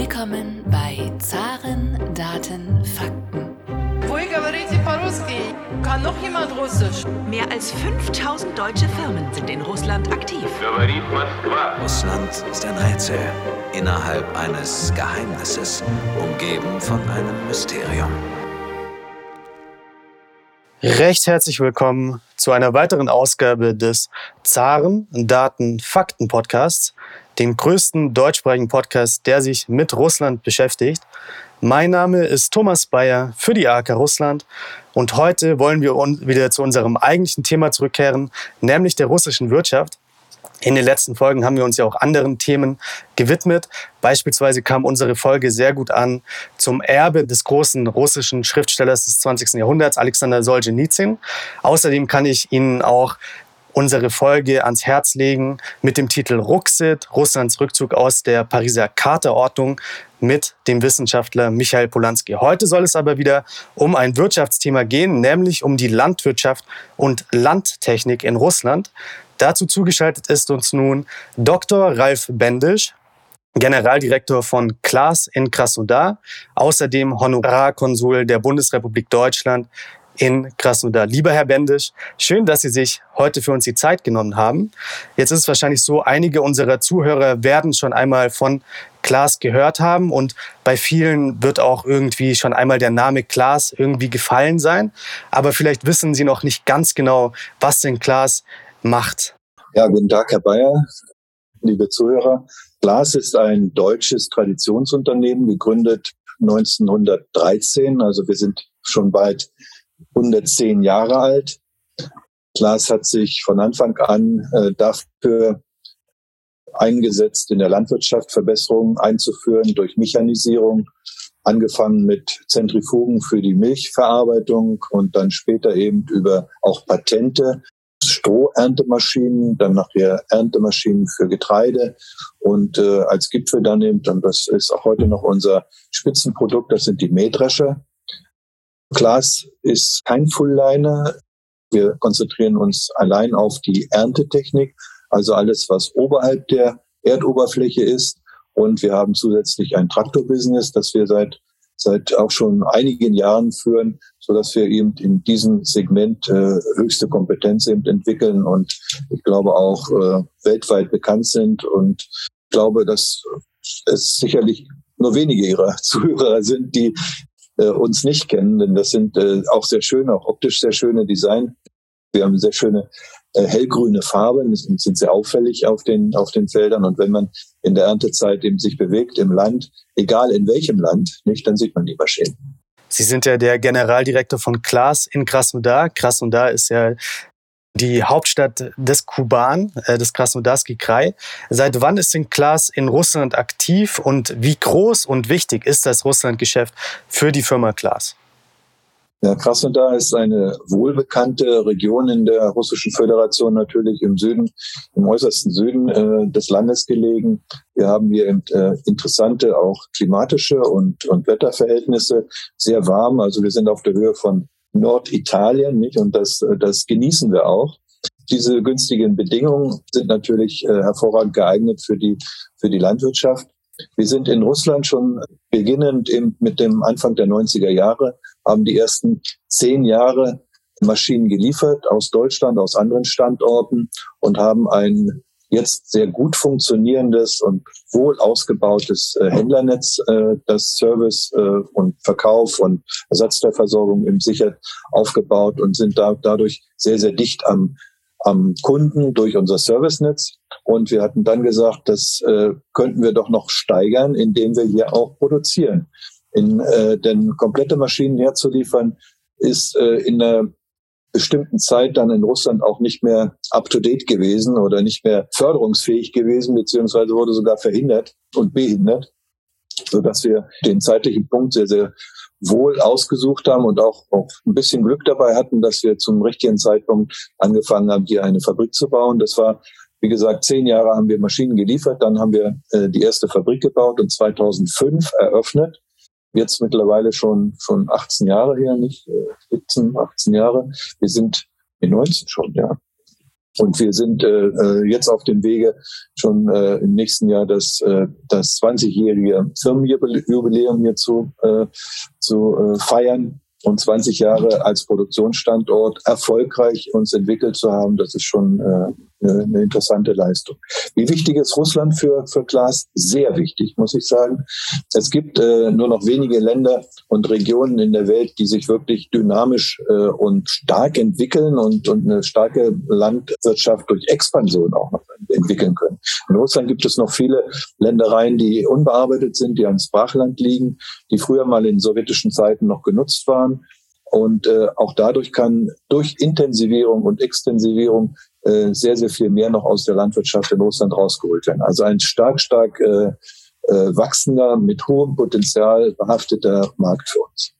Willkommen bei Zaren, Daten, Fakten. Kann noch jemand Russisch? Mehr als 5000 deutsche Firmen sind in Russland aktiv. Russland ist ein Rätsel innerhalb eines Geheimnisses, umgeben von einem Mysterium. Recht herzlich willkommen zu einer weiteren Ausgabe des Zaren Daten Fakten Podcasts dem größten deutschsprachigen Podcast, der sich mit Russland beschäftigt. Mein Name ist Thomas Bayer für die AK Russland und heute wollen wir wieder zu unserem eigentlichen Thema zurückkehren, nämlich der russischen Wirtschaft. In den letzten Folgen haben wir uns ja auch anderen Themen gewidmet. Beispielsweise kam unsere Folge sehr gut an zum Erbe des großen russischen Schriftstellers des 20. Jahrhunderts, Alexander Solzhenitsyn. Außerdem kann ich Ihnen auch unsere Folge ans Herz legen mit dem Titel Ruxit, Russlands Rückzug aus der Pariser Chartaordnung mit dem Wissenschaftler Michael Polanski. Heute soll es aber wieder um ein Wirtschaftsthema gehen, nämlich um die Landwirtschaft und Landtechnik in Russland. Dazu zugeschaltet ist uns nun Dr. Ralf Bendisch, Generaldirektor von Klaas in Krasnodar, außerdem Honorarkonsul der Bundesrepublik Deutschland in Krasnodar. Lieber Herr Bendisch, schön, dass Sie sich heute für uns die Zeit genommen haben. Jetzt ist es wahrscheinlich so, einige unserer Zuhörer werden schon einmal von Klaas gehört haben und bei vielen wird auch irgendwie schon einmal der Name Klaas irgendwie gefallen sein. Aber vielleicht wissen Sie noch nicht ganz genau, was denn Klaas macht. Ja, guten Tag, Herr Bayer, liebe Zuhörer. Glas ist ein deutsches Traditionsunternehmen, gegründet 1913. Also wir sind schon bald 110 Jahre alt. Glas hat sich von Anfang an äh, dafür eingesetzt, in der Landwirtschaft Verbesserungen einzuführen durch Mechanisierung, angefangen mit Zentrifugen für die Milchverarbeitung und dann später eben über auch Patente Stroherntemaschinen, dann nachher Erntemaschinen für Getreide und äh, als Gipfel dann eben, und das ist auch heute noch unser Spitzenprodukt, das sind die Mähdrescher. Glas ist kein Fullliner. Wir konzentrieren uns allein auf die Erntetechnik, also alles, was oberhalb der Erdoberfläche ist. Und wir haben zusätzlich ein Traktorbusiness, das wir seit seit auch schon einigen Jahren führen, so dass wir eben in diesem Segment äh, höchste Kompetenz eben entwickeln und ich glaube auch äh, weltweit bekannt sind und ich glaube, dass es sicherlich nur wenige ihrer Zuhörer sind, die äh, uns nicht kennen, denn das sind äh, auch sehr schöne, auch optisch sehr schöne Design. Wir haben sehr schöne äh, hellgrüne Farben, sind, sind sehr auffällig auf den, auf den Feldern. Und wenn man in der Erntezeit eben sich bewegt im Land, egal in welchem Land, nicht, dann sieht man die Maschinen. Sie sind ja der Generaldirektor von Klaas in Krasnodar. Krasnodar ist ja die Hauptstadt des Kuban, äh, des Krasnodarski Krai. Seit wann ist denn Klaas in Russland aktiv und wie groß und wichtig ist das Russlandgeschäft für die Firma Klaas? Ja, Krasnodar ist eine wohlbekannte Region in der Russischen Föderation, natürlich im Süden, im äußersten Süden äh, des Landes gelegen. Wir haben hier äh, interessante auch klimatische und, und Wetterverhältnisse, sehr warm. Also wir sind auf der Höhe von Norditalien, nicht? Und das, das genießen wir auch. Diese günstigen Bedingungen sind natürlich äh, hervorragend geeignet für die, für die Landwirtschaft. Wir sind in Russland schon beginnend im, mit dem Anfang der 90er Jahre, haben die ersten zehn Jahre Maschinen geliefert aus Deutschland, aus anderen Standorten und haben ein jetzt sehr gut funktionierendes und wohl ausgebautes äh, Händlernetz, äh, das Service äh, und Verkauf und Ersatzteilversorgung im sichert aufgebaut und sind da, dadurch sehr, sehr dicht am, am Kunden durch unser Servicenetz. Und wir hatten dann gesagt, das äh, könnten wir doch noch steigern, indem wir hier auch produzieren. In, äh, denn komplette Maschinen herzuliefern, ist äh, in der bestimmten Zeit dann in Russland auch nicht mehr up-to-date gewesen oder nicht mehr förderungsfähig gewesen, beziehungsweise wurde sogar verhindert und behindert, sodass wir den zeitlichen Punkt sehr, sehr wohl ausgesucht haben und auch, auch ein bisschen Glück dabei hatten, dass wir zum richtigen Zeitpunkt angefangen haben, hier eine Fabrik zu bauen. Das war wie gesagt, zehn Jahre haben wir Maschinen geliefert, dann haben wir äh, die erste Fabrik gebaut und 2005 eröffnet. Jetzt mittlerweile schon, schon 18 Jahre her, nicht? 17, äh, 18 Jahre. Wir sind in 19 schon, ja. Und wir sind äh, äh jetzt auf dem Wege, schon äh, im nächsten Jahr das, äh, das 20-jährige Firmenjubiläum hier zu, äh, zu äh, feiern und 20 Jahre als Produktionsstandort erfolgreich uns entwickelt zu haben, das ist schon äh, eine interessante Leistung. Wie wichtig ist Russland für, für Glas? Sehr wichtig, muss ich sagen. Es gibt äh, nur noch wenige Länder und Regionen in der Welt, die sich wirklich dynamisch äh, und stark entwickeln und, und eine starke Landwirtschaft durch Expansion auch noch entwickeln können. In Russland gibt es noch viele Ländereien, die unbearbeitet sind, die ans Brachland liegen, die früher mal in sowjetischen Zeiten noch genutzt waren. Und äh, auch dadurch kann durch Intensivierung und Extensivierung äh, sehr, sehr viel mehr noch aus der Landwirtschaft in Russland rausgeholt werden. Also ein stark, stark äh, äh, wachsender, mit hohem Potenzial behafteter Markt für uns.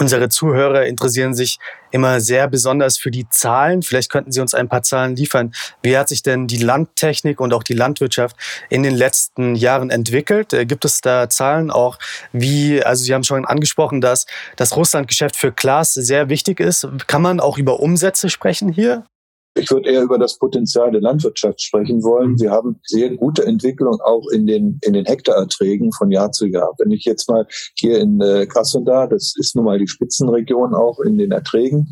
Unsere Zuhörer interessieren sich immer sehr besonders für die Zahlen. Vielleicht könnten Sie uns ein paar Zahlen liefern. Wie hat sich denn die Landtechnik und auch die Landwirtschaft in den letzten Jahren entwickelt? Äh, gibt es da Zahlen auch, wie, also Sie haben schon angesprochen, dass das Russlandgeschäft für Glas sehr wichtig ist. Kann man auch über Umsätze sprechen hier? Ich würde eher über das Potenzial der Landwirtschaft sprechen wollen. Wir haben sehr gute Entwicklung auch in den, in den Hektarerträgen von Jahr zu Jahr. Wenn ich jetzt mal hier in äh, Krasnodar, das ist nun mal die Spitzenregion auch in den Erträgen,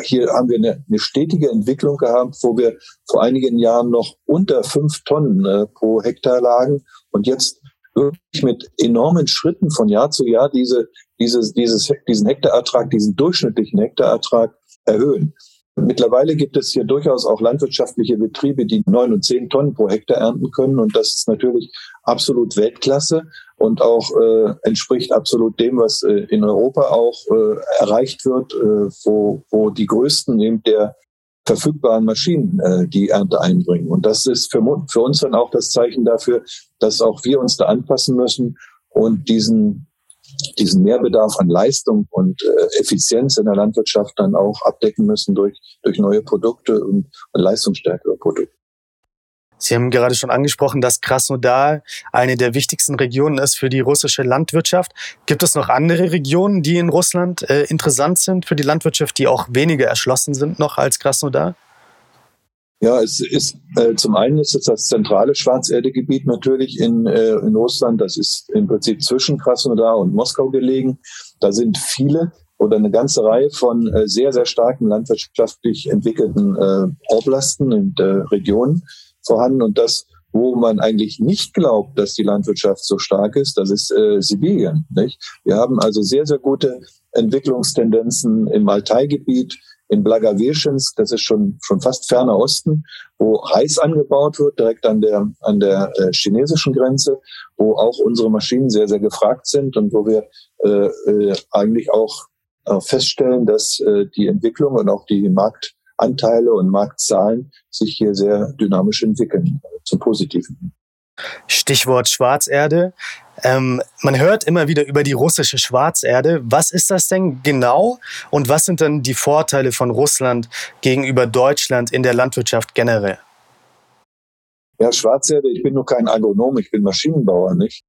hier haben wir eine, eine stetige Entwicklung gehabt, wo wir vor einigen Jahren noch unter fünf Tonnen äh, pro Hektar lagen und jetzt wirklich mit enormen Schritten von Jahr zu Jahr diese, dieses, dieses, diesen Hektarertrag, diesen durchschnittlichen Hektarertrag erhöhen. Mittlerweile gibt es hier durchaus auch landwirtschaftliche Betriebe, die neun und zehn Tonnen pro Hektar ernten können. Und das ist natürlich absolut Weltklasse und auch äh, entspricht absolut dem, was äh, in Europa auch äh, erreicht wird, äh, wo, wo die größten eben der verfügbaren Maschinen äh, die Ernte einbringen. Und das ist für, für uns dann auch das Zeichen dafür, dass auch wir uns da anpassen müssen und diesen diesen Mehrbedarf an Leistung und äh, Effizienz in der Landwirtschaft dann auch abdecken müssen durch, durch neue Produkte und, und leistungsstärkere Produkte. Sie haben gerade schon angesprochen, dass Krasnodar eine der wichtigsten Regionen ist für die russische Landwirtschaft. Gibt es noch andere Regionen, die in Russland äh, interessant sind für die Landwirtschaft, die auch weniger erschlossen sind noch als Krasnodar? Ja, es ist äh, zum einen ist es das zentrale Schwarzerdegebiet natürlich in, äh, in Russland. Das ist im Prinzip zwischen Krasnodar und Moskau gelegen. Da sind viele oder eine ganze Reihe von äh, sehr, sehr starken landwirtschaftlich entwickelten äh, Oblasten und äh, Regionen vorhanden. Und das, wo man eigentlich nicht glaubt, dass die Landwirtschaft so stark ist, das ist äh, Sibirien. Nicht? Wir haben also sehr, sehr gute Entwicklungstendenzen im Altai-Gebiet in Blagawirschensk, das ist schon, schon fast ferner Osten, wo Reis angebaut wird, direkt an der, an der äh, chinesischen Grenze, wo auch unsere Maschinen sehr, sehr gefragt sind und wo wir äh, äh, eigentlich auch äh, feststellen, dass äh, die Entwicklung und auch die Marktanteile und Marktzahlen sich hier sehr dynamisch entwickeln, zum Positiven. Stichwort Schwarzerde. Ähm, man hört immer wieder über die russische Schwarzerde. Was ist das denn genau? Und was sind dann die Vorteile von Russland gegenüber Deutschland in der Landwirtschaft generell? Ja, Schwarzerde, ich bin nur kein Agronom, ich bin Maschinenbauer, nicht?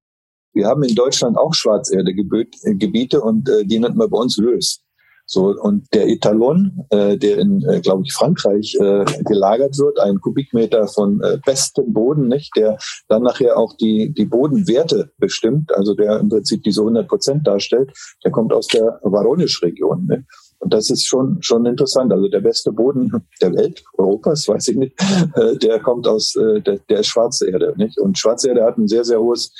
Wir haben in Deutschland auch Schwarzerdegebiete und äh, die nennt man bei uns Lös. So, und der Etalon, äh, der in, äh, glaube ich, Frankreich äh, gelagert wird, ein Kubikmeter von äh, bestem Boden, nicht, der dann nachher auch die, die Bodenwerte bestimmt, also der im Prinzip diese 100 Prozent darstellt, der kommt aus der Varonisch-Region. Ne? Und das ist schon, schon interessant. Also der beste Boden der Welt, Europas, weiß ich nicht, äh, der kommt aus äh, der, der Schwarze Erde. Nicht? Und Schwarze Erde hat ein sehr, sehr hohes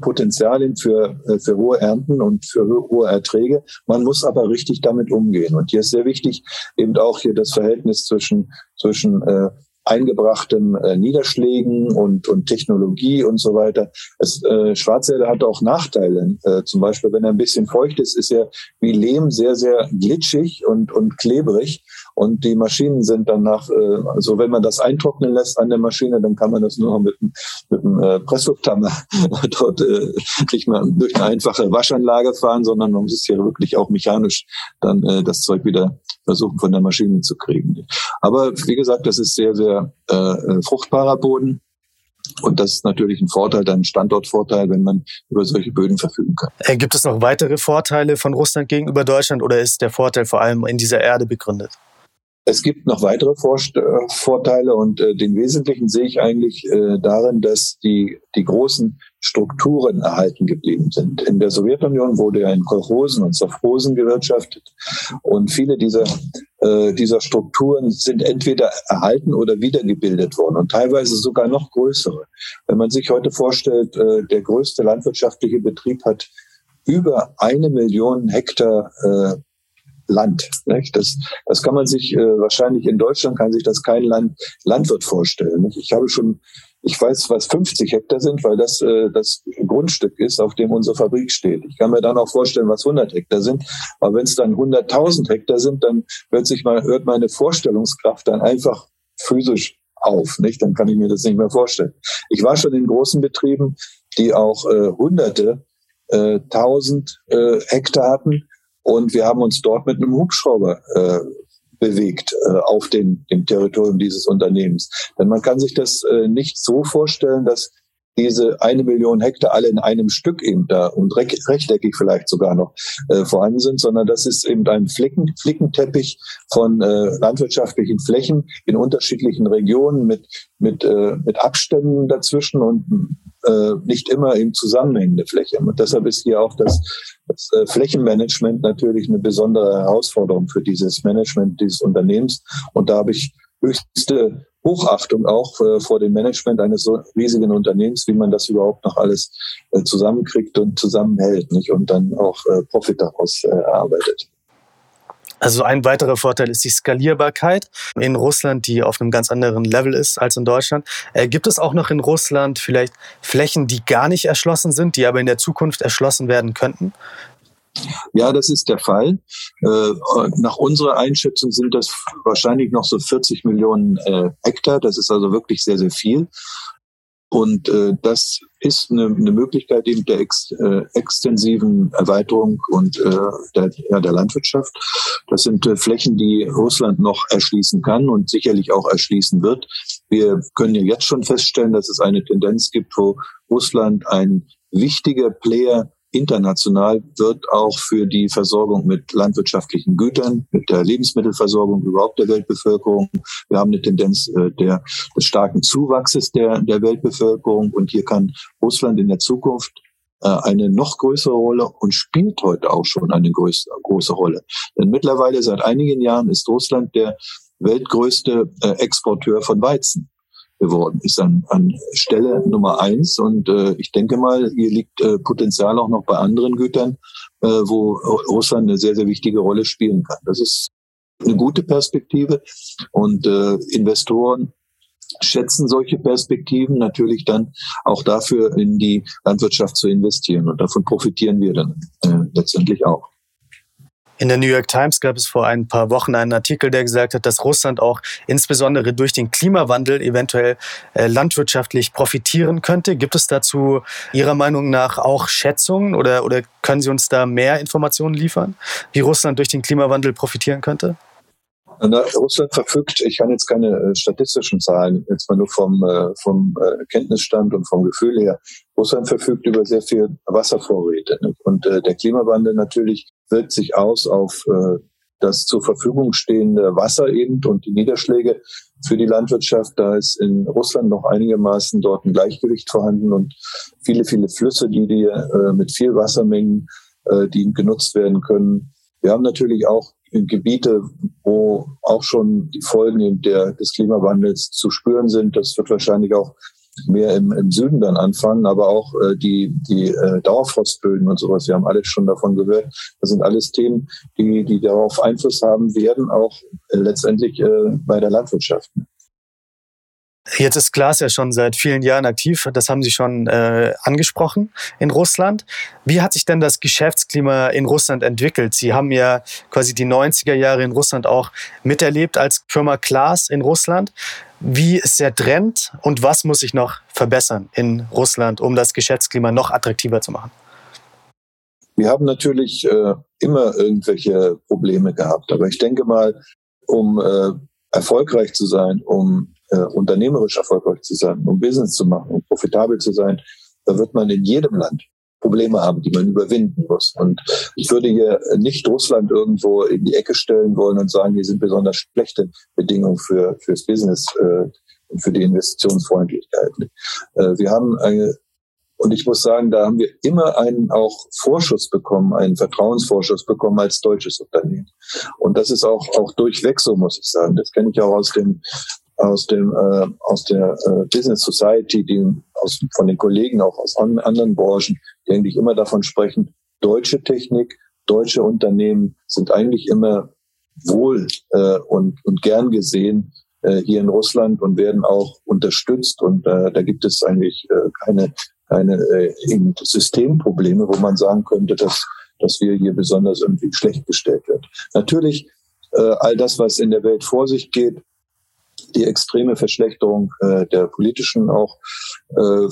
Potenzialien für, äh, für hohe Ernten und für hohe Erträge. Man muss aber richtig damit umgehen. Und hier ist sehr wichtig eben auch hier das Verhältnis zwischen, zwischen äh, eingebrachten äh, Niederschlägen und, und Technologie und so weiter. Es, äh, Schwarzerde hat auch Nachteile. Äh, zum Beispiel, wenn er ein bisschen feucht ist, ist er wie Lehm sehr, sehr glitschig und, und klebrig. Und die Maschinen sind dann nach, äh, also wenn man das eintrocknen lässt an der Maschine, dann kann man das nur mit, mit einem äh, Presslufthammer dort äh, nicht mal durch eine einfache Waschanlage fahren, sondern man muss hier wirklich auch mechanisch dann äh, das Zeug wieder versuchen von der Maschine zu kriegen. Aber wie gesagt, das ist sehr, sehr äh, äh fruchtbarer Boden. Und das ist natürlich ein Vorteil, ein Standortvorteil, wenn man über solche Böden verfügen kann. Äh, gibt es noch weitere Vorteile von Russland gegenüber Deutschland oder ist der Vorteil vor allem in dieser Erde begründet? Es gibt noch weitere Vorst äh, Vorteile und äh, den wesentlichen sehe ich eigentlich äh, darin, dass die, die großen Strukturen erhalten geblieben sind. In der Sowjetunion wurde ja in Kolchosen und Sovchosen gewirtschaftet und viele dieser, äh, dieser Strukturen sind entweder erhalten oder wiedergebildet worden und teilweise sogar noch größere. Wenn man sich heute vorstellt, äh, der größte landwirtschaftliche Betrieb hat über eine Million Hektar äh, Land. Nicht? Das, das kann man sich äh, wahrscheinlich in Deutschland kann sich das kein Land Landwirt vorstellen. Nicht? Ich habe schon, ich weiß, was 50 Hektar sind, weil das äh, das Grundstück ist, auf dem unsere Fabrik steht. Ich kann mir dann auch vorstellen, was 100 Hektar sind. Aber wenn es dann 100.000 Hektar sind, dann hört sich mal hört meine Vorstellungskraft dann einfach physisch auf. Nicht? Dann kann ich mir das nicht mehr vorstellen. Ich war schon in großen Betrieben, die auch äh, Hunderte, äh, tausend äh, Hektar hatten und wir haben uns dort mit einem Hubschrauber äh, bewegt äh, auf den, dem Territorium dieses Unternehmens. Denn man kann sich das äh, nicht so vorstellen, dass diese eine Million Hektar alle in einem Stück eben da und rechteckig vielleicht sogar noch äh, vorhanden sind, sondern das ist eben ein Flicken, Flickenteppich von äh, landwirtschaftlichen Flächen in unterschiedlichen Regionen mit, mit, äh, mit Abständen dazwischen und äh, nicht immer eben zusammenhängende Fläche. Und deshalb ist hier auch das, das äh, Flächenmanagement natürlich eine besondere Herausforderung für dieses Management dieses Unternehmens. Und da habe ich höchste Hochachtung auch äh, vor dem Management eines so riesigen Unternehmens, wie man das überhaupt noch alles äh, zusammenkriegt und zusammenhält nicht? und dann auch äh, Profit daraus äh, erarbeitet. Also ein weiterer Vorteil ist die Skalierbarkeit in Russland, die auf einem ganz anderen Level ist als in Deutschland. Äh, gibt es auch noch in Russland vielleicht Flächen, die gar nicht erschlossen sind, die aber in der Zukunft erschlossen werden könnten? Ja, das ist der Fall. Äh, nach unserer Einschätzung sind das wahrscheinlich noch so 40 Millionen äh, Hektar. Das ist also wirklich sehr, sehr viel. Und äh, das ist eine, eine Möglichkeit eben der ex, äh, extensiven Erweiterung und äh, der, ja, der Landwirtschaft. Das sind äh, Flächen, die Russland noch erschließen kann und sicherlich auch erschließen wird. Wir können ja jetzt schon feststellen, dass es eine Tendenz gibt, wo Russland ein wichtiger Player international wird auch für die Versorgung mit landwirtschaftlichen Gütern, mit der Lebensmittelversorgung überhaupt der Weltbevölkerung. Wir haben eine Tendenz äh, der, des starken Zuwachses der, der Weltbevölkerung und hier kann Russland in der Zukunft äh, eine noch größere Rolle und spielt heute auch schon eine größere, große Rolle. Denn mittlerweile seit einigen Jahren ist Russland der weltgrößte äh, Exporteur von Weizen geworden ist an, an Stelle Nummer eins. Und äh, ich denke mal, hier liegt äh, Potenzial auch noch bei anderen Gütern, äh, wo Russland eine sehr, sehr wichtige Rolle spielen kann. Das ist eine gute Perspektive und äh, Investoren schätzen solche Perspektiven natürlich dann auch dafür in die Landwirtschaft zu investieren und davon profitieren wir dann äh, letztendlich auch. In der New York Times gab es vor ein paar Wochen einen Artikel, der gesagt hat, dass Russland auch insbesondere durch den Klimawandel eventuell äh, landwirtschaftlich profitieren könnte. Gibt es dazu Ihrer Meinung nach auch Schätzungen oder, oder können Sie uns da mehr Informationen liefern, wie Russland durch den Klimawandel profitieren könnte? Na, Russland verfügt, ich kann jetzt keine äh, statistischen Zahlen, jetzt mal nur vom, äh, vom äh, Kenntnisstand und vom Gefühl her. Russland verfügt über sehr viel Wasservorräte. Ne? Und äh, der Klimawandel natürlich wirkt sich aus auf äh, das zur Verfügung stehende Wasser eben und die Niederschläge für die Landwirtschaft. Da ist in Russland noch einigermaßen dort ein Gleichgewicht vorhanden und viele, viele Flüsse, die, die äh, mit viel Wassermengen, äh, die genutzt werden können. Wir haben natürlich auch Gebiete, wo auch schon die Folgen der, des Klimawandels zu spüren sind. Das wird wahrscheinlich auch mehr im, im Süden dann anfangen, aber auch äh, die, die äh, Dauerfrostböden und sowas. Wir haben alles schon davon gehört. Das sind alles Themen, die, die darauf Einfluss haben werden, auch äh, letztendlich äh, bei der Landwirtschaft. Jetzt ist Glas ja schon seit vielen Jahren aktiv. Das haben Sie schon äh, angesprochen in Russland. Wie hat sich denn das Geschäftsklima in Russland entwickelt? Sie haben ja quasi die 90er Jahre in Russland auch miterlebt als Firma Glas in Russland. Wie ist der Trend und was muss sich noch verbessern in Russland, um das Geschäftsklima noch attraktiver zu machen? Wir haben natürlich äh, immer irgendwelche Probleme gehabt, aber ich denke mal, um äh, erfolgreich zu sein, um äh, unternehmerisch erfolgreich zu sein, um Business zu machen, um profitabel zu sein, da wird man in jedem Land Probleme haben, die man überwinden muss. Und ich würde hier nicht Russland irgendwo in die Ecke stellen wollen und sagen, hier sind besonders schlechte Bedingungen für fürs Business äh, und für die Investitionsfreundlichkeit. Äh, wir haben eine und ich muss sagen, da haben wir immer einen auch Vorschuss bekommen, einen Vertrauensvorschuss bekommen als deutsches Unternehmen. Und das ist auch, auch durchweg so, muss ich sagen. Das kenne ich auch aus dem, aus dem, äh, aus der äh, Business Society, die aus, von den Kollegen auch aus an, anderen Branchen, die eigentlich immer davon sprechen, deutsche Technik, deutsche Unternehmen sind eigentlich immer wohl äh, und, und gern gesehen äh, hier in Russland und werden auch unterstützt. Und äh, da gibt es eigentlich äh, keine keine äh, Systemprobleme, wo man sagen könnte, dass, dass wir hier besonders irgendwie schlecht gestellt wird. Natürlich äh, all das, was in der Welt vor sich geht, die extreme Verschlechterung äh, der politischen auch äh,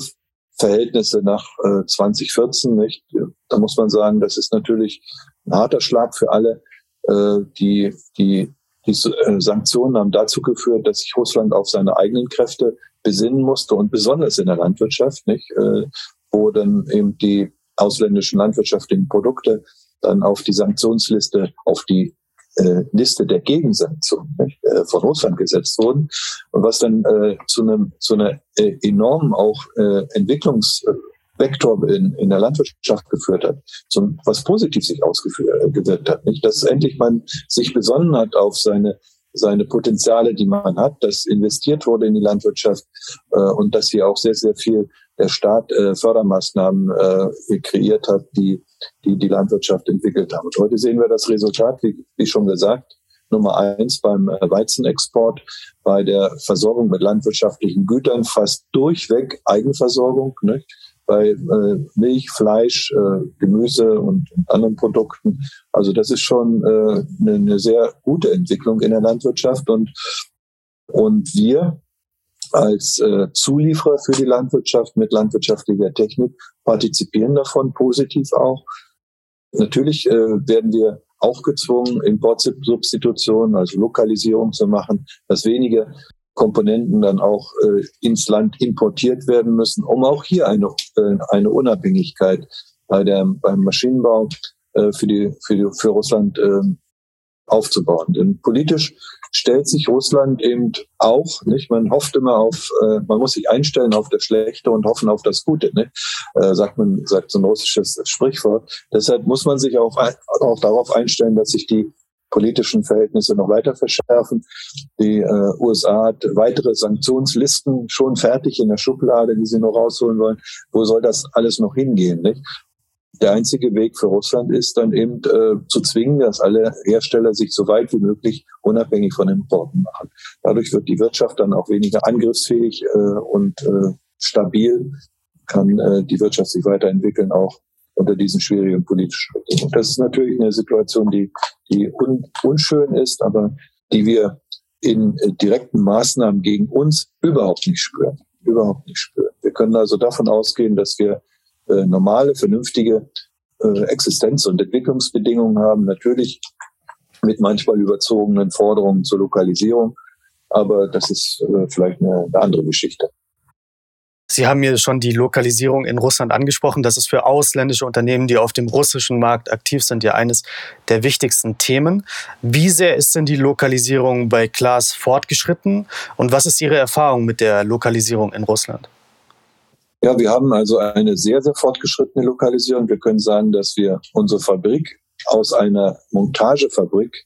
Verhältnisse nach äh, 2014, nicht? Da muss man sagen, das ist natürlich ein harter Schlag für alle. Äh, die, die, die äh, Sanktionen haben dazu geführt, dass sich Russland auf seine eigenen Kräfte besinnen musste und besonders in der Landwirtschaft, nicht, äh, wo dann eben die ausländischen landwirtschaftlichen Produkte dann auf die Sanktionsliste, auf die äh, Liste der Gegensanktionen äh, von Russland gesetzt wurden und was dann äh, zu einem zu einer äh, enormen auch äh, Entwicklungsvektor in, in der Landwirtschaft geführt hat, zum, was positiv sich ausgewirkt hat, nicht, dass endlich man sich besonnen hat auf seine seine Potenziale, die man hat, dass investiert wurde in die Landwirtschaft äh, und dass hier auch sehr, sehr viel der Staat äh, Fördermaßnahmen äh, kreiert hat, die, die die Landwirtschaft entwickelt haben. Und heute sehen wir das Resultat, wie, wie schon gesagt, Nummer eins beim äh, Weizenexport, bei der Versorgung mit landwirtschaftlichen Gütern fast durchweg Eigenversorgung. Ne? Bei äh, Milch, Fleisch, äh, Gemüse und, und, anderen Produkten. Also das ist schon äh, eine, eine sehr gute Entwicklung in der Landwirtschaft und und wir als äh, Zulieferer für die Landwirtschaft mit landwirtschaftlicher Technik partizipieren davon positiv auch. Natürlich äh, werden wir auch gezwungen, Importsubstitutionen, also Lokalisierung zu machen, dass wenige Komponenten dann auch äh, ins Land importiert werden müssen, um auch hier eine, äh, eine Unabhängigkeit bei der, beim Maschinenbau äh, für, die, für, die, für Russland äh, aufzubauen. Denn politisch stellt sich Russland eben auch, nicht? Man hofft immer auf, äh, man muss sich einstellen auf das Schlechte und hoffen auf das Gute, ne? Äh, sagt man, sagt so ein russisches Sprichwort. Deshalb muss man sich auch, auch darauf einstellen, dass sich die politischen Verhältnisse noch weiter verschärfen. Die äh, USA hat weitere Sanktionslisten schon fertig in der Schublade, die sie noch rausholen wollen. Wo soll das alles noch hingehen? Nicht? Der einzige Weg für Russland ist dann eben äh, zu zwingen, dass alle Hersteller sich so weit wie möglich unabhängig von Importen machen. Dadurch wird die Wirtschaft dann auch weniger angriffsfähig äh, und äh, stabil, kann äh, die Wirtschaft sich weiterentwickeln, auch unter diesen schwierigen politischen Bedingungen. Das ist natürlich eine Situation, die, die un, unschön ist, aber die wir in äh, direkten Maßnahmen gegen uns überhaupt nicht spüren. Überhaupt nicht spüren. Wir können also davon ausgehen, dass wir äh, normale, vernünftige äh, Existenz- und Entwicklungsbedingungen haben. Natürlich mit manchmal überzogenen Forderungen zur Lokalisierung. Aber das ist äh, vielleicht eine, eine andere Geschichte. Sie haben mir schon die Lokalisierung in Russland angesprochen. Das ist für ausländische Unternehmen, die auf dem russischen Markt aktiv sind, ja eines der wichtigsten Themen. Wie sehr ist denn die Lokalisierung bei Klaas fortgeschritten und was ist Ihre Erfahrung mit der Lokalisierung in Russland? Ja, wir haben also eine sehr, sehr fortgeschrittene Lokalisierung. Wir können sagen, dass wir unsere Fabrik aus einer Montagefabrik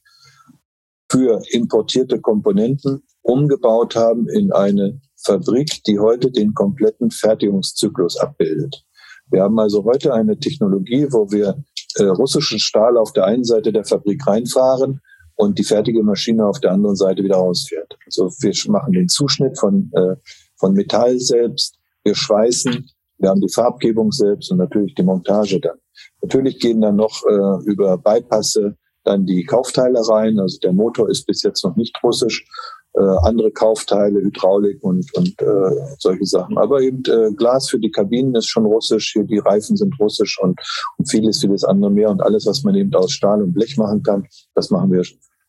für importierte Komponenten umgebaut haben in eine Fabrik, die heute den kompletten Fertigungszyklus abbildet. Wir haben also heute eine Technologie, wo wir äh, russischen Stahl auf der einen Seite der Fabrik reinfahren und die fertige Maschine auf der anderen Seite wieder rausfährt. Also wir machen den Zuschnitt von, äh, von Metall selbst, wir schweißen, wir haben die Farbgebung selbst und natürlich die Montage dann. Natürlich gehen dann noch äh, über Bypasse dann die Kaufteile rein. Also der Motor ist bis jetzt noch nicht russisch äh, andere Kaufteile, Hydraulik und, und äh, solche Sachen. Aber eben äh, Glas für die Kabinen ist schon russisch, hier die Reifen sind russisch und, und vieles, vieles andere mehr. Und alles, was man eben aus Stahl und Blech machen kann, das machen wir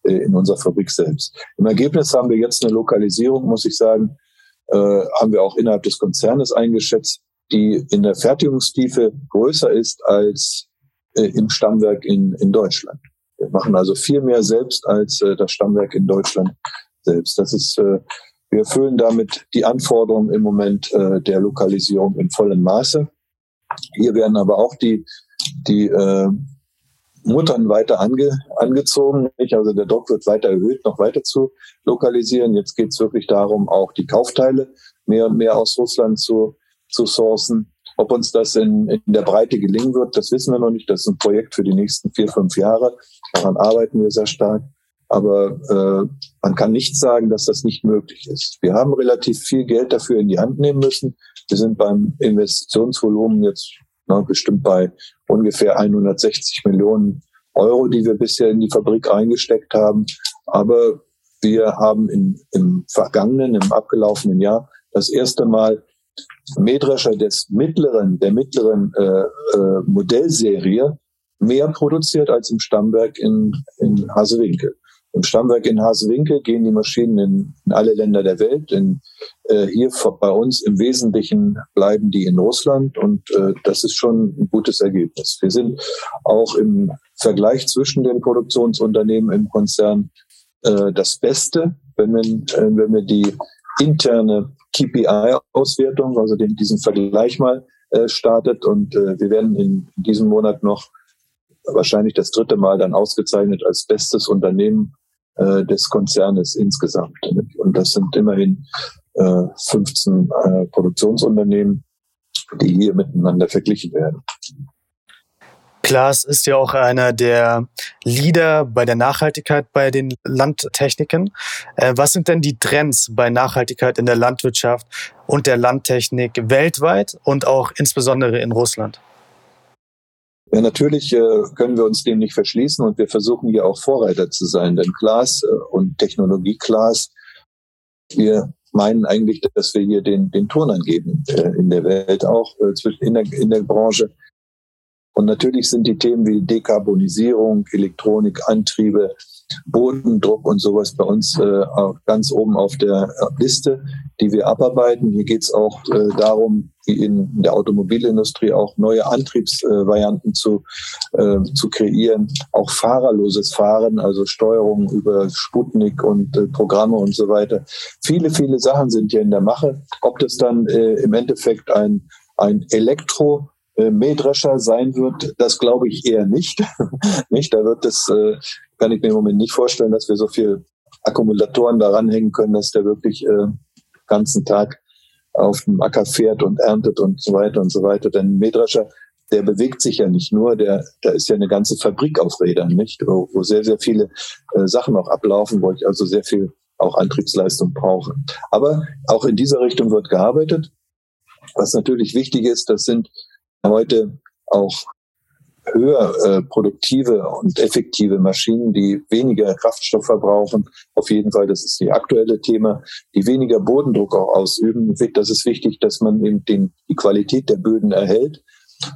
äh, in unserer Fabrik selbst. Im Ergebnis haben wir jetzt eine Lokalisierung, muss ich sagen, äh, haben wir auch innerhalb des Konzernes eingeschätzt, die in der Fertigungstiefe größer ist als äh, im Stammwerk in, in Deutschland. Wir machen also viel mehr selbst als äh, das Stammwerk in Deutschland selbst. Das ist, äh, wir erfüllen damit die Anforderungen im Moment äh, der Lokalisierung in vollem Maße. Hier werden aber auch die, die äh, Muttern weiter ange, angezogen. Also der Druck wird weiter erhöht, noch weiter zu lokalisieren. Jetzt geht es wirklich darum, auch die Kaufteile mehr und mehr aus Russland zu, zu sourcen. Ob uns das in, in der Breite gelingen wird, das wissen wir noch nicht. Das ist ein Projekt für die nächsten vier, fünf Jahre. Daran arbeiten wir sehr stark. Aber äh, man kann nicht sagen, dass das nicht möglich ist. Wir haben relativ viel Geld dafür in die Hand nehmen müssen. Wir sind beim Investitionsvolumen jetzt na, bestimmt bei ungefähr 160 Millionen Euro, die wir bisher in die Fabrik reingesteckt haben. Aber wir haben in, im vergangenen, im abgelaufenen Jahr das erste Mal Mähdrescher des mittleren, der mittleren äh, äh, Modellserie mehr produziert als im Stammwerk in, in Hasewinkel. Im Stammwerk in Hasewinkel gehen die Maschinen in, in alle Länder der Welt. In, äh, hier bei uns im Wesentlichen bleiben die in Russland und äh, das ist schon ein gutes Ergebnis. Wir sind auch im Vergleich zwischen den Produktionsunternehmen im Konzern äh, das Beste, wenn wir, äh, wenn wir die interne KPI-Auswertung, also den, diesen Vergleich mal äh, startet. Und äh, wir werden in diesem Monat noch wahrscheinlich das dritte Mal dann ausgezeichnet als bestes Unternehmen äh, des Konzernes insgesamt. Und das sind immerhin äh, 15 äh, Produktionsunternehmen, die hier miteinander verglichen werden. Klaas ist ja auch einer der Leader bei der Nachhaltigkeit bei den Landtechniken. Äh, was sind denn die Trends bei Nachhaltigkeit in der Landwirtschaft und der Landtechnik weltweit und auch insbesondere in Russland? Ja, natürlich äh, können wir uns dem nicht verschließen und wir versuchen hier auch Vorreiter zu sein. Denn Klaas äh, und Technologie Klaas, wir meinen eigentlich, dass wir hier den, den Ton angeben in der Welt auch, in der, in der Branche. Und natürlich sind die Themen wie Dekarbonisierung, Elektronik, Antriebe, Bodendruck und sowas bei uns äh, ganz oben auf der Liste, die wir abarbeiten. Hier geht es auch äh, darum, wie in der Automobilindustrie auch neue Antriebsvarianten zu, äh, zu kreieren, auch fahrerloses Fahren, also Steuerung über Sputnik und äh, Programme und so weiter. Viele, viele Sachen sind hier in der Mache. Ob das dann äh, im Endeffekt ein, ein Elektro äh, Mähdrescher sein wird, das glaube ich eher nicht. nicht, da wird es, äh, kann ich mir im Moment nicht vorstellen, dass wir so viel Akkumulatoren daran hängen können, dass der wirklich äh, ganzen Tag auf dem Acker fährt und erntet und so weiter und so weiter. Denn Mähdrescher, der bewegt sich ja nicht nur, der, da ist ja eine ganze Fabrik auf Rädern, nicht, wo, wo sehr, sehr viele äh, Sachen auch ablaufen, wo ich also sehr viel auch Antriebsleistung brauche. Aber auch in dieser Richtung wird gearbeitet. Was natürlich wichtig ist, das sind heute auch höher äh, produktive und effektive Maschinen, die weniger Kraftstoff verbrauchen. Auf jeden Fall, das ist die aktuelle Thema, die weniger Bodendruck auch ausüben. Das ist wichtig, dass man eben den, die Qualität der Böden erhält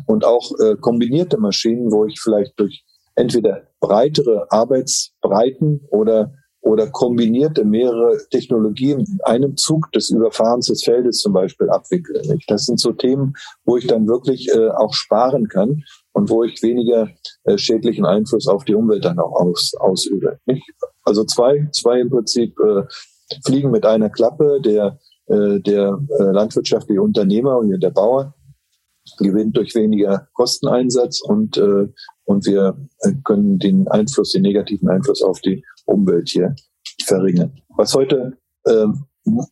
und auch äh, kombinierte Maschinen, wo ich vielleicht durch entweder breitere Arbeitsbreiten oder oder kombinierte mehrere Technologien in einem Zug des Überfahrens des Feldes zum Beispiel abwickle. Nicht? Das sind so Themen, wo ich dann wirklich äh, auch sparen kann und wo ich weniger äh, schädlichen Einfluss auf die Umwelt dann auch aus, ausübe. Nicht? Also zwei, zwei im Prinzip äh, fliegen mit einer Klappe. Der, äh, der äh, landwirtschaftliche Unternehmer und der Bauer gewinnt durch weniger Kosteneinsatz und, äh, und wir äh, können den Einfluss, den negativen Einfluss auf die Umwelt hier verringern. Was heute äh,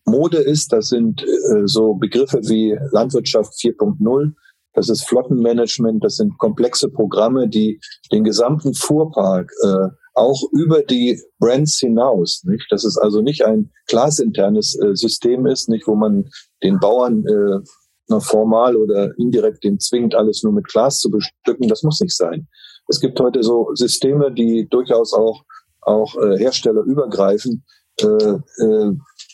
Mode ist, das sind äh, so Begriffe wie Landwirtschaft 4.0, das ist Flottenmanagement, das sind komplexe Programme, die den gesamten Fuhrpark äh, auch über die Brands hinaus, nicht? dass es also nicht ein glasinternes äh, System ist, nicht, wo man den Bauern äh, formal oder indirekt den zwingt, alles nur mit Glas zu bestücken. Das muss nicht sein. Es gibt heute so Systeme, die durchaus auch auch äh, herstellerübergreifend äh, äh,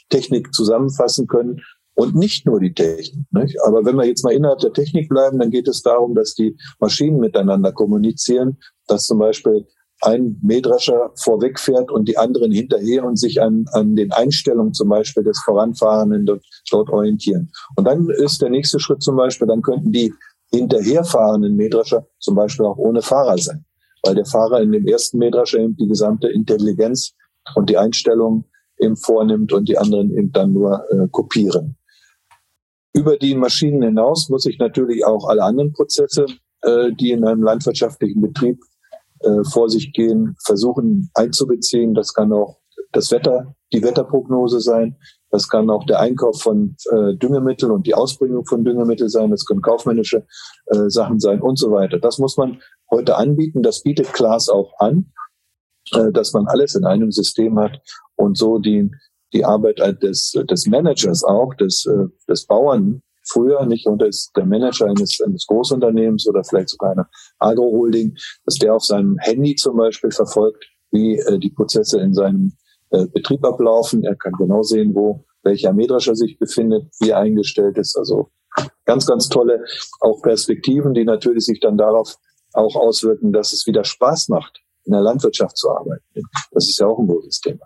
Technik zusammenfassen können und nicht nur die Technik. Nicht? Aber wenn wir jetzt mal innerhalb der Technik bleiben, dann geht es darum, dass die Maschinen miteinander kommunizieren, dass zum Beispiel ein Mähdrescher vorwegfährt und die anderen hinterher und sich an, an den Einstellungen zum Beispiel des Voranfahrenden dort, dort orientieren. Und dann ist der nächste Schritt zum Beispiel, dann könnten die hinterherfahrenden Mähdrescher zum Beispiel auch ohne Fahrer sein, weil der Fahrer in dem ersten Mähdrescher eben die gesamte Intelligenz und die Einstellungen eben vornimmt und die anderen eben dann nur äh, kopieren. Über die Maschinen hinaus muss ich natürlich auch alle anderen Prozesse, äh, die in einem landwirtschaftlichen Betrieb äh, vor sich gehen, versuchen einzubeziehen. Das kann auch das Wetter, die Wetterprognose sein. Das kann auch der Einkauf von äh, Düngemittel und die Ausbringung von Düngemittel sein. Das können kaufmännische äh, Sachen sein und so weiter. Das muss man heute anbieten. Das bietet Klaas auch an, äh, dass man alles in einem System hat und so die, die Arbeit des, des Managers auch, des, äh, des Bauern früher nicht und ist der Manager eines, eines Großunternehmens oder vielleicht sogar einer Agro-Holding, dass der auf seinem Handy zum Beispiel verfolgt, wie äh, die Prozesse in seinem äh, Betrieb ablaufen. Er kann genau sehen, wo welcher Mähdrescher sich befindet, wie er eingestellt ist. Also ganz, ganz tolle auch Perspektiven, die natürlich sich dann darauf auch auswirken, dass es wieder Spaß macht, in der Landwirtschaft zu arbeiten. Das ist ja auch ein großes Thema.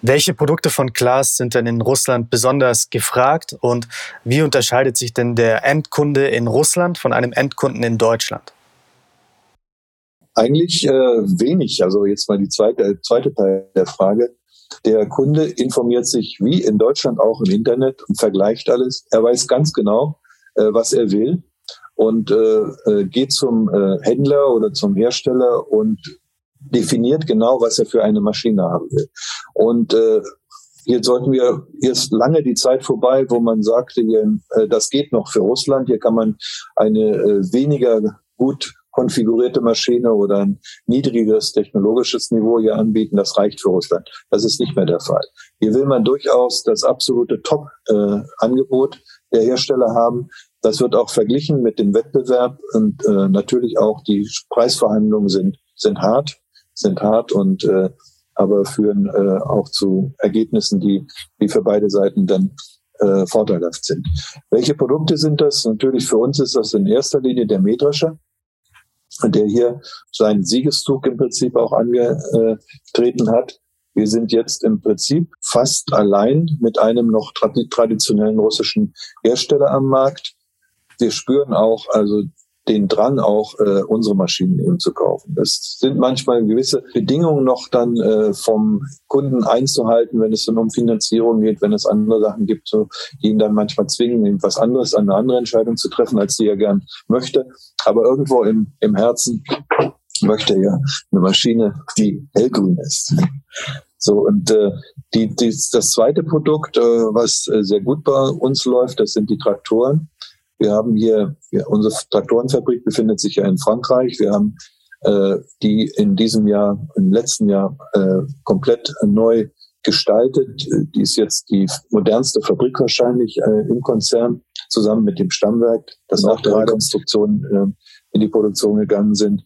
Welche Produkte von Klaas sind denn in Russland besonders gefragt und wie unterscheidet sich denn der Endkunde in Russland von einem Endkunden in Deutschland? Eigentlich äh, wenig. Also jetzt mal die zweite, zweite Teil der Frage. Der Kunde informiert sich wie in Deutschland auch im Internet und vergleicht alles. Er weiß ganz genau, äh, was er will und äh, äh geht zum äh, Händler oder zum Hersteller und definiert genau, was er für eine Maschine haben will. Und äh, hier sollten wir, hier ist lange die Zeit vorbei, wo man sagte, hier, äh, das geht noch für Russland. Hier kann man eine äh, weniger gut konfigurierte Maschine oder ein niedrigeres technologisches Niveau hier anbieten. Das reicht für Russland. Das ist nicht mehr der Fall. Hier will man durchaus das absolute Top-Angebot äh, der Hersteller haben. Das wird auch verglichen mit dem Wettbewerb und äh, natürlich auch die Preisverhandlungen sind, sind hart sind hart und äh, aber führen äh, auch zu Ergebnissen, die, die für beide Seiten dann äh, vorteilhaft sind. Welche Produkte sind das? Natürlich für uns ist das in erster Linie der Mähdrescher, der hier seinen Siegeszug im Prinzip auch angetreten hat. Wir sind jetzt im Prinzip fast allein mit einem noch traditionellen russischen Hersteller am Markt. Wir spüren auch also den Drang auch, äh, unsere Maschinen eben zu kaufen. Das sind manchmal gewisse Bedingungen noch dann äh, vom Kunden einzuhalten, wenn es dann um Finanzierung geht, wenn es andere Sachen gibt, so, die ihn dann manchmal zwingen, eben was anderes, eine andere Entscheidung zu treffen, als die er gern möchte. Aber irgendwo im, im Herzen möchte er ja eine Maschine, die hellgrün ist. So, und äh, die, die, das zweite Produkt, äh, was äh, sehr gut bei uns läuft, das sind die Traktoren. Wir haben hier, wir, unsere Traktorenfabrik befindet sich ja in Frankreich. Wir haben äh, die in diesem Jahr, im letzten Jahr äh, komplett neu gestaltet. Die ist jetzt die modernste Fabrik wahrscheinlich äh, im Konzern, zusammen mit dem Stammwerk, das auch der Rekonstruktion äh, in die Produktion gegangen sind.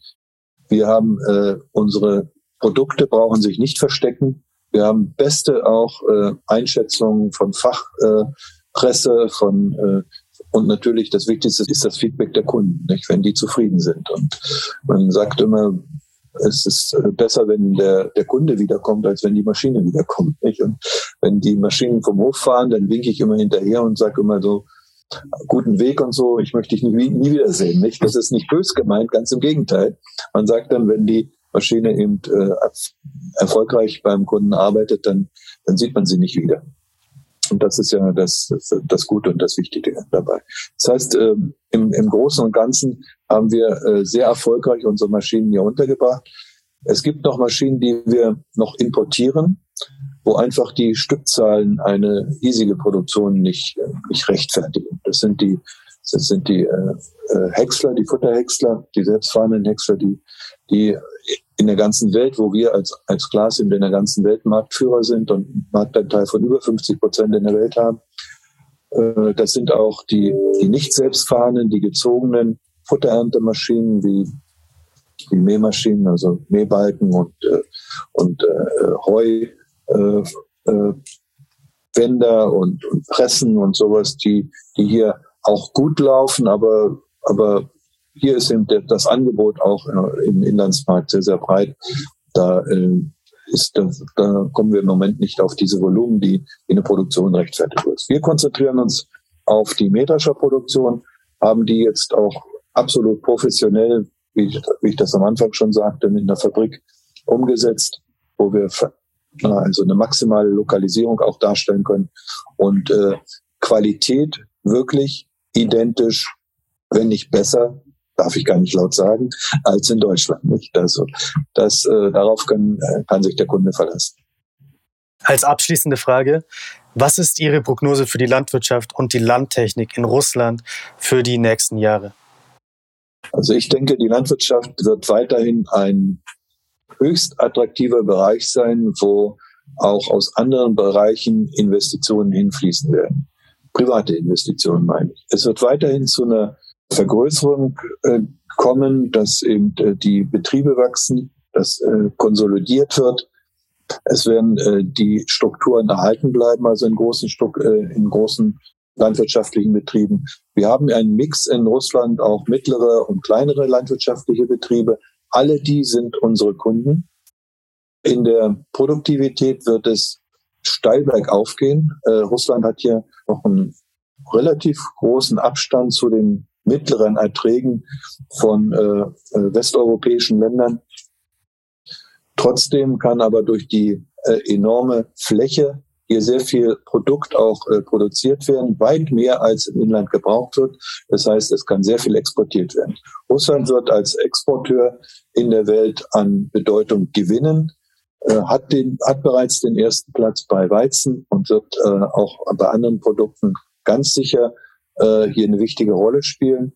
Wir haben äh, unsere Produkte brauchen sich nicht verstecken. Wir haben beste auch äh, Einschätzungen von Fachpresse, äh, von äh, und natürlich das Wichtigste ist das Feedback der Kunden, nicht? wenn die zufrieden sind. Und man sagt immer, es ist besser, wenn der, der Kunde wiederkommt, als wenn die Maschine wiederkommt. Nicht? Und wenn die Maschinen vom Hof fahren, dann winke ich immer hinterher und sage immer so, guten Weg und so, ich möchte dich nie, nie wiedersehen. Nicht? Das ist nicht bös gemeint, ganz im Gegenteil. Man sagt dann, wenn die Maschine eben äh, erfolgreich beim Kunden arbeitet, dann, dann sieht man sie nicht wieder. Und das ist ja das, das, Gute und das Wichtige dabei. Das heißt, ähm, im, im Großen und Ganzen haben wir äh, sehr erfolgreich unsere Maschinen hier untergebracht. Es gibt noch Maschinen, die wir noch importieren, wo einfach die Stückzahlen eine riesige Produktion nicht, nicht rechtfertigen. Das sind die, das sind die äh, äh, Häcksler, die Futterhäcksler, die selbstfahrenden Häcksler, die, die in der ganzen Welt, wo wir als, als Glas in der ganzen Welt Marktführer sind und Marktanteil von über 50 Prozent in der Welt haben. Äh, das sind auch die, die nicht selbstfahrenden, die gezogenen Futtereerntemaschinen wie, wie Mähmaschinen, also Mähbalken und, äh, und äh, Heu. Äh, äh, und, und Pressen und sowas, die, die hier auch gut laufen, aber, aber hier ist eben das Angebot auch im Inlandsmarkt sehr, sehr breit. Da äh, ist das, da kommen wir im Moment nicht auf diese Volumen, die in der Produktion rechtfertigt wird. Wir konzentrieren uns auf die Mähdrescherproduktion, haben die jetzt auch absolut professionell, wie ich, wie ich das am Anfang schon sagte, in der Fabrik umgesetzt, wo wir also eine maximale Lokalisierung auch darstellen können und äh, Qualität wirklich identisch, wenn nicht besser, darf ich gar nicht laut sagen, als in Deutschland. Nicht? Also das, äh, darauf können, äh, kann sich der Kunde verlassen. Als abschließende Frage, was ist Ihre Prognose für die Landwirtschaft und die Landtechnik in Russland für die nächsten Jahre? Also ich denke, die Landwirtschaft wird weiterhin ein höchst attraktiver Bereich sein, wo auch aus anderen Bereichen Investitionen hinfließen werden. Private Investitionen meine ich. Es wird weiterhin zu einer Vergrößerung äh, kommen, dass eben äh, die Betriebe wachsen, dass äh, konsolidiert wird. Es werden die Strukturen erhalten bleiben, also in großen, in großen landwirtschaftlichen Betrieben. Wir haben einen Mix in Russland, auch mittlere und kleinere landwirtschaftliche Betriebe. Alle die sind unsere Kunden. In der Produktivität wird es steil bergauf gehen. Äh, Russland hat hier noch einen relativ großen Abstand zu den mittleren Erträgen von äh, äh, westeuropäischen Ländern. Trotzdem kann aber durch die äh, enorme Fläche hier sehr viel Produkt auch äh, produziert werden, weit mehr als im Inland gebraucht wird. Das heißt, es kann sehr viel exportiert werden. Russland wird als Exporteur in der Welt an Bedeutung gewinnen, äh, hat, den, hat bereits den ersten Platz bei Weizen und wird äh, auch bei anderen Produkten ganz sicher äh, hier eine wichtige Rolle spielen.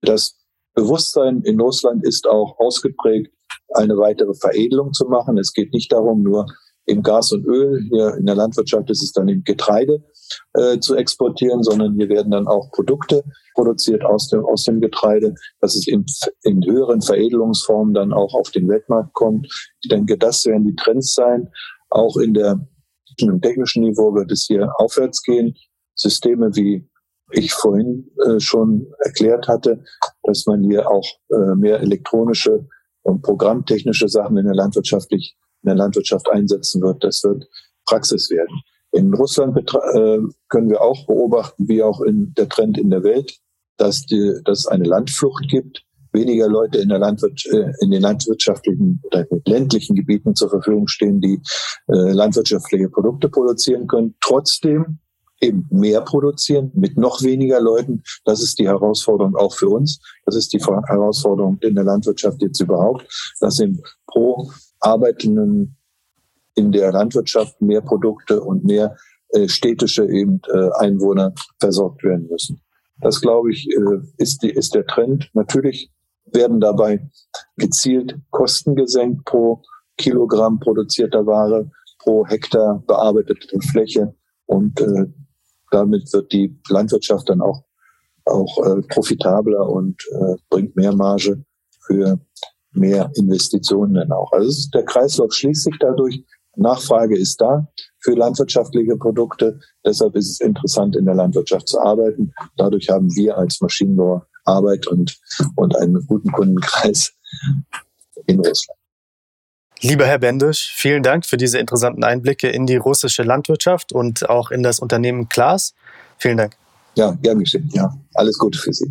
Das Bewusstsein in Russland ist auch ausgeprägt, eine weitere Veredelung zu machen. Es geht nicht darum, nur im Gas und Öl, hier in der Landwirtschaft ist es dann im Getreide äh, zu exportieren, sondern hier werden dann auch Produkte produziert aus dem, aus dem Getreide, dass es in, in höheren Veredelungsformen dann auch auf den Weltmarkt kommt. Ich denke, das werden die Trends sein. Auch in der, im technischen Niveau wird es hier aufwärts gehen. Systeme wie ich vorhin äh, schon erklärt hatte, dass man hier auch äh, mehr elektronische und programmtechnische Sachen in der landwirtschaftlich in der Landwirtschaft einsetzen wird. Das wird Praxis werden. In Russland äh, können wir auch beobachten, wie auch in der Trend in der Welt, dass, die, dass es eine Landflucht gibt, weniger Leute in, der Landwirt, äh, in den landwirtschaftlichen oder in ländlichen Gebieten zur Verfügung stehen, die äh, landwirtschaftliche Produkte produzieren können. Trotzdem eben mehr produzieren mit noch weniger Leuten. Das ist die Herausforderung auch für uns. Das ist die Herausforderung in der Landwirtschaft jetzt überhaupt, dass eben pro Arbeitenden in der Landwirtschaft mehr Produkte und mehr äh, städtische eben äh, Einwohner versorgt werden müssen. Das glaube ich äh, ist, die, ist der Trend. Natürlich werden dabei gezielt Kosten gesenkt pro Kilogramm produzierter Ware, pro Hektar bearbeitete Fläche und äh, damit wird die Landwirtschaft dann auch, auch äh, profitabler und äh, bringt mehr Marge für mehr Investitionen dann auch. Also der Kreislauf schließt sich dadurch. Nachfrage ist da für landwirtschaftliche Produkte. Deshalb ist es interessant, in der Landwirtschaft zu arbeiten. Dadurch haben wir als Maschinenbauer Arbeit und, und einen guten Kundenkreis in Russland. Lieber Herr Bendisch, vielen Dank für diese interessanten Einblicke in die russische Landwirtschaft und auch in das Unternehmen Klaas. Vielen Dank. Ja, gern geschehen. Ja, alles Gute für Sie.